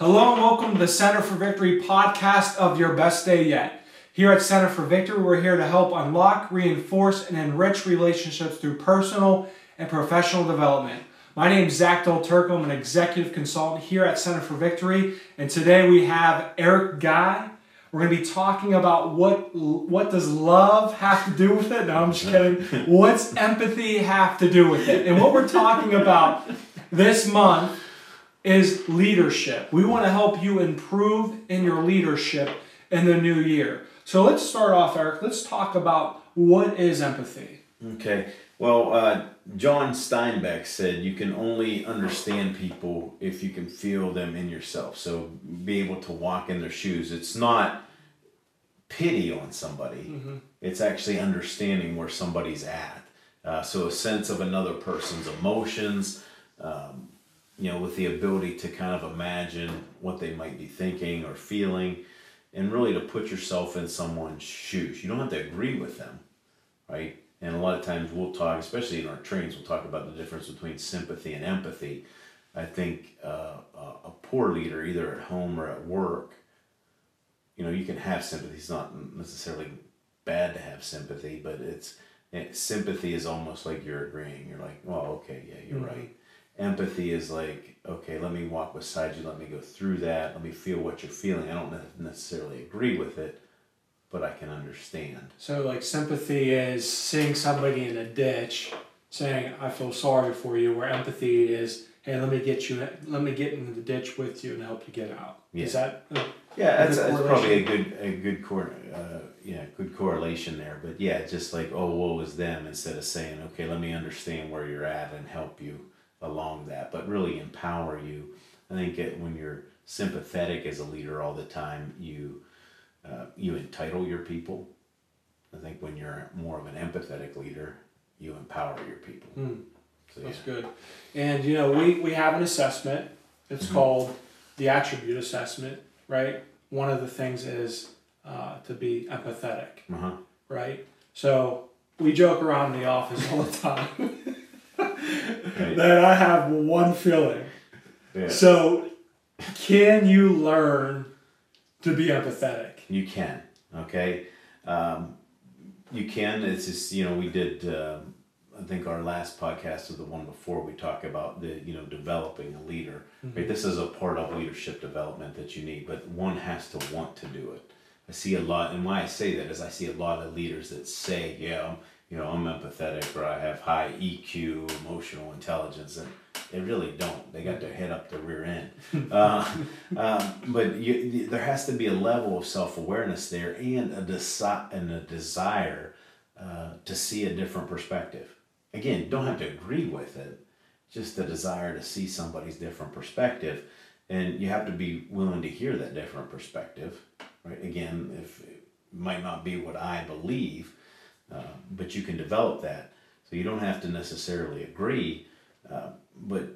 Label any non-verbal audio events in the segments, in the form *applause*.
Hello and welcome to the Center for Victory podcast of Your Best Day Yet. Here at Center for Victory, we're here to help unlock, reinforce, and enrich relationships through personal and professional development. My name is Zach Del Turco. I'm an executive consultant here at Center for Victory, and today we have Eric Guy. We're going to be talking about what what does love have to do with it. No, I'm just kidding. *laughs* What's empathy have to do with it? And what we're talking about this month is leadership. We want to help you improve in your leadership in the new year. So let's start off, Eric. Let's talk about what is empathy. Okay. Well, uh, John Steinbeck said you can only understand people if you can feel them in yourself. So be able to walk in their shoes. It's not pity on somebody, mm-hmm. it's actually understanding where somebody's at. Uh, so a sense of another person's emotions, um, you know, with the ability to kind of imagine what they might be thinking or feeling, and really to put yourself in someone's shoes. You don't have to agree with them, right? And a lot of times we'll talk, especially in our trainings, we'll talk about the difference between sympathy and empathy. I think uh, a poor leader, either at home or at work, you know, you can have sympathy. It's not necessarily bad to have sympathy, but it's it, sympathy is almost like you're agreeing. You're like, well, okay, yeah, you're mm-hmm. right empathy is like okay let me walk beside you let me go through that let me feel what you're feeling. I don't necessarily agree with it but i can understand. So like sympathy is seeing somebody in a ditch saying i feel sorry for you where empathy is hey let me get you let me get into the ditch with you and help you get out. Yeah. is that yeah that's, that's probably a good a good cor- uh, yeah good correlation there. But yeah just like oh woe is them instead of saying okay let me understand where you're at and help you along that, but really empower you. I think it, when you're sympathetic as a leader all the time, you uh, you entitle your people. I think when you're more of an empathetic leader, you empower your people. Mm. So, That's yeah. good. And you know, we, we have an assessment. It's mm-hmm. called the attribute assessment, right? One of the things is uh, to be empathetic, uh-huh. right? So we joke around in the office all the time. *laughs* that I have one feeling. Yeah. So, can you learn to be empathetic? You can. Okay. Um, you can. It's just you know we did. Uh, I think our last podcast or the one before we talk about the you know developing a leader. Mm-hmm. Right. This is a part of leadership development that you need, but one has to want to do it. I see a lot, and why I say that is I see a lot of leaders that say, "Yeah, you know, I'm empathetic or I have high EQ, emotional intelligence, and they really don't. They got their head up their rear end. *laughs* Uh, um, but you, there has to be a level of self awareness there and a, desi- and a desire uh, to see a different perspective. Again, don't have to agree with it, just a desire to see somebody's different perspective. And you have to be willing to hear that different perspective, right? Again, if it might not be what I believe, uh, but you can develop that. So you don't have to necessarily agree, uh, but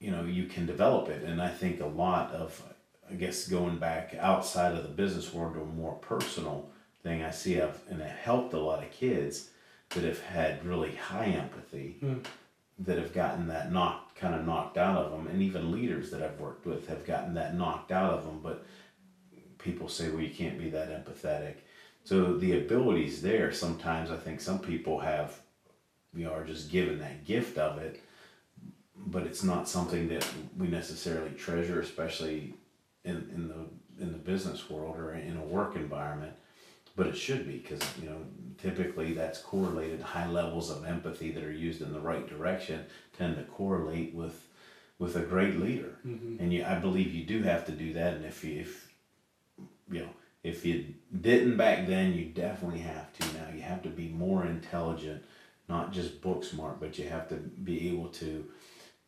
you know you can develop it. And I think a lot of, I guess, going back outside of the business world to a more personal thing, I see I've and it helped a lot of kids that have had really high empathy, mm. that have gotten that knocked kind of knocked out of them, and even leaders that I've worked with have gotten that knocked out of them. But people say, well, you can't be that empathetic so the ability's there. Sometimes I think some people have, you know, are just given that gift of it, but it's not something that we necessarily treasure, especially in, in the in the business world or in a work environment. But it should be because you know typically that's correlated. High levels of empathy that are used in the right direction tend to correlate with with a great leader. Mm-hmm. And you, I believe you do have to do that. And if you if you know if you didn't back then, you definitely have to now. You have to be more intelligent, not just book smart, but you have to be able to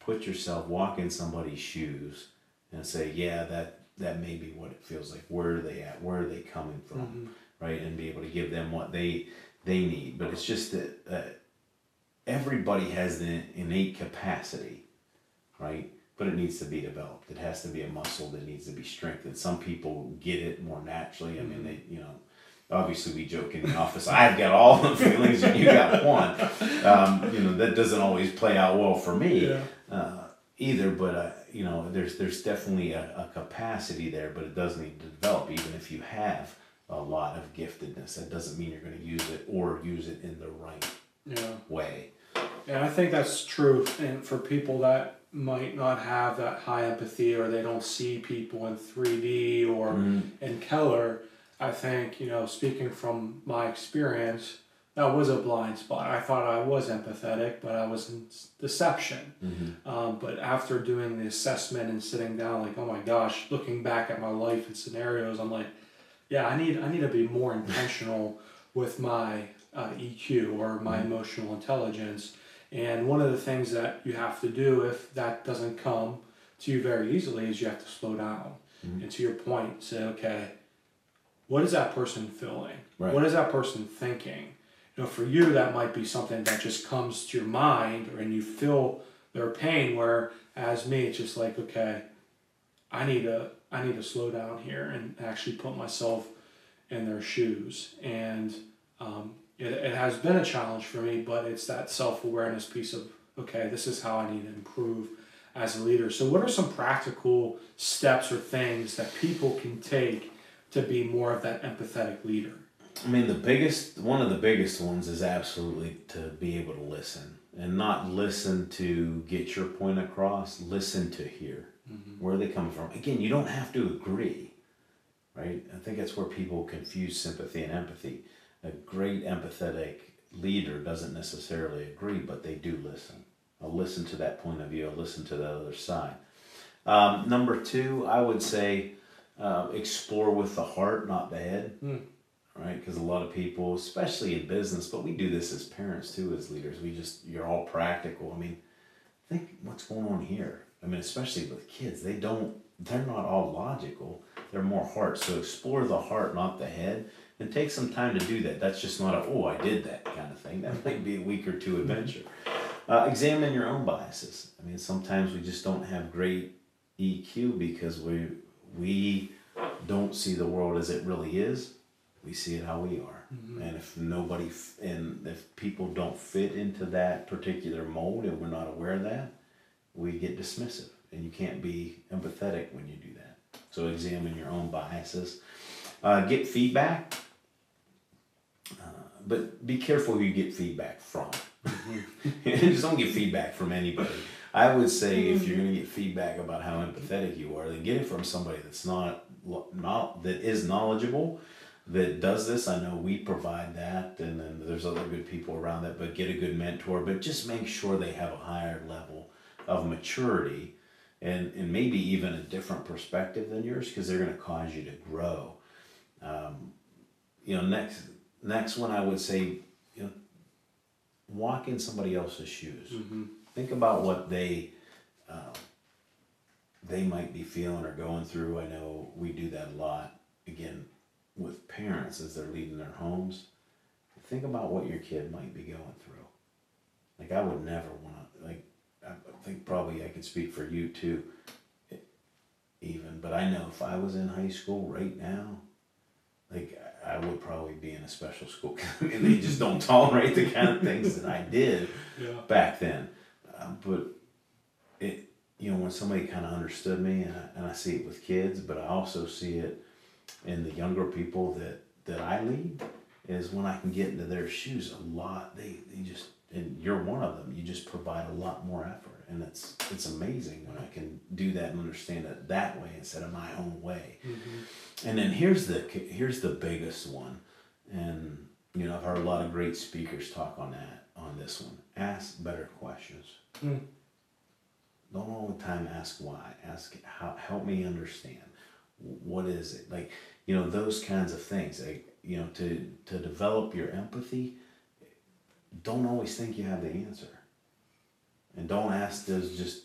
put yourself, walk in somebody's shoes, and say, yeah, that that may be what it feels like. Where are they at? Where are they coming from? Mm-hmm. Right, and be able to give them what they they need. But it's just that uh, everybody has the innate capacity, right? But it needs to be developed. It has to be a muscle that needs to be strengthened. Some people get it more naturally. I mean, they, you know, obviously we joke in the office, I've got all the *laughs* feelings and you got one. Um, you know, that doesn't always play out well for me yeah. uh, either, but, uh, you know, there's there's definitely a, a capacity there, but it does need to develop. Even if you have a lot of giftedness, that doesn't mean you're going to use it or use it in the right Yeah. way. And I think that's true. And for people that might not have that high empathy or they don't see people in 3D or in Keller, I think, you know, speaking from my experience, that was a blind spot. I thought I was empathetic, but I was in deception. Mm-hmm. Um, but after doing the assessment and sitting down, like, oh my gosh, looking back at my life and scenarios, I'm like, yeah, I need I need to be more intentional with my uh, EQ or my emotional intelligence. And one of the things that you have to do if that doesn't come to you very easily is you have to slow down. Mhm. And to your point, say, okay, what is that person feeling? Right. What is that person thinking? You know, for you, that might be something that just comes to your mind, or and you feel their pain. Where as me, it's just like, okay, I need to I need to slow down here and actually put myself in their shoes. And um, it, it has been a challenge for me, but it's that self awareness piece of okay, this is how I need to improve as a leader. So, what are some practical steps or things that people can take to be more of that empathetic leader? I mean, the biggest one of the biggest ones is absolutely to be able to listen and not listen to get your point across. Listen to hear mm-hmm. where they come from. Again, you don't have to agree, right? I think that's where people confuse sympathy and empathy. A great empathetic leader doesn't necessarily agree, but they do listen. I'll listen to that point of view. I'll listen to the other side. Um, number two, I would say uh, explore with the heart, not the head Mm. right? Because a lot of people, especially in business, but we do this as parents too, as leaders. We just you're all practical. I mean, think what's going on here. I mean, especially with kids, they don't. They're not all logical. They're more heart. So explore the heart, not the head, and take some time to do that. That's just not a oh I did that kind of thing. That might be a week or two adventure. Uh, examine your own biases. I mean, sometimes we just don't have great EQ because we we don't see the world as it really is. We see it how we are. And if nobody f- and if people don't fit into that particular mold and we're not aware of that, we get dismissive. And you can't be empathetic when you do that. So examine your own biases. Uh, get feedback. But be careful who you get feedback from. *laughs* Just don't get feedback from anybody. I would say if you're going to get feedback about how empathetic you are, then get it from somebody that's not, not that is knowledgeable, that does this. I know we provide that, and then there's other good people around that. But get a good mentor. But just make sure they have a higher level of maturity, and and maybe even a different perspective than yours, because they're going to cause you to grow. Um, you know, next next one I would say, you know, walk in somebody else's shoes. Mm-hmm. Think about what they um, they might be feeling or going through. I know we do that a lot. Again, with parents as they're leaving their homes. Think about what your kid might be going through. Like I would never want to. Like I think probably I could speak for you too. Even, but I know if I was in high school right now, like I would probably be in a special school. *laughs* Mean, they just don't tolerate the kind of things that I did *laughs* Yeah. back then. Um, but it, you know, when somebody kind of understood me, and I, and I see it with kids, but I also see it in the younger people that that I lead, is when I can get into their shoes a lot. They they just and you're one of them. You just provide a lot more effort, and it's it's amazing when I can do that and understand it that way instead of my own way. Mm-hmm. And then here's the here's the biggest one, and you know I've heard a lot of great speakers talk on that on this one. Ask better questions. Mm. Don't all the time ask why. Ask how. Help me understand. What is it like? You know those kinds of things. Like you know to to develop your empathy. Don't always think you have the answer. And don't ask those just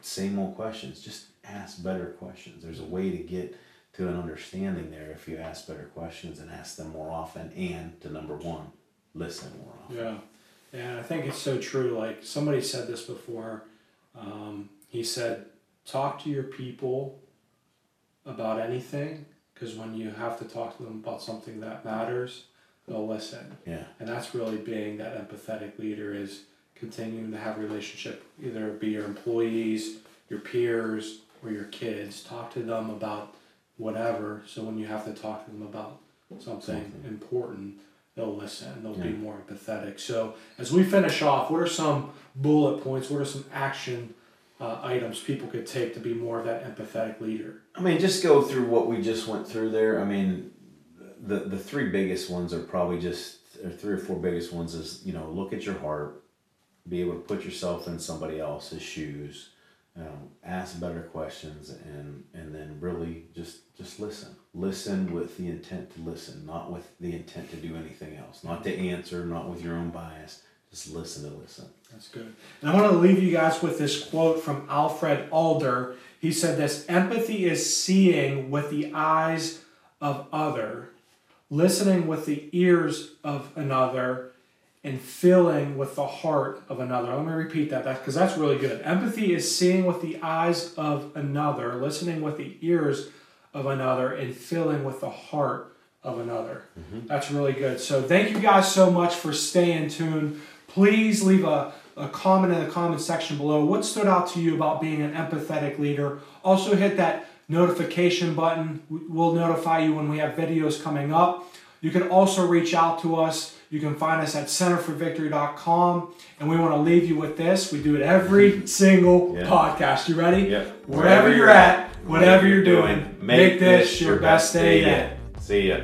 same old questions. Just ask better questions. There's a way to get to an understanding there if you ask better questions and ask them more often and to number one listen more often Yeah, and I think it's so true. Like somebody said this before. Um, he said, "Talk to your people about anything, because when you have to talk to them about something that matters, they'll listen." yeah And that's really being that empathetic leader is continuing to have a relationship, either it be your employees, your peers or your kids. Talk to them about whatever. So when you have to talk to them about something Something. important, they'll listen. They'll be more empathetic. So as we finish off, what are some bullet points? What are some action uh, items people could take to be more of that empathetic leader? I mean, just go through what we just went through there. I mean, the the three biggest ones are probably just, or three or four biggest ones is you know look at your heart, be able to put yourself in somebody else's shoes, um, ask better questions, and and then really just just listen. Listen with the intent to listen, not with the intent to do anything else, not to answer, not with your own bias. Just listen to listen. That's good. And I want to leave you guys with this quote from Alfred Adler. He said this empathy is seeing with the eyes of other, listening with the ears of another, and feeling with the heart of another. Let me repeat that because that's really good. Empathy is seeing with the eyes of another, listening with the ears of another, and feeling with the heart of another. Mm-hmm. That's really good. So thank you guys so much for staying tuned. Please leave a, a comment in the comment section below. What stood out to you about being an empathetic leader? Also hit that notification button. We'll notify you when we have videos coming up. You can also reach out to us. You can find us at centerforvictory.com. And we want to leave you with this. We do it every *laughs* single Yeah. podcast. You ready? Yep. Wherever you're at, whatever you're doing, make this your best day yet. See ya.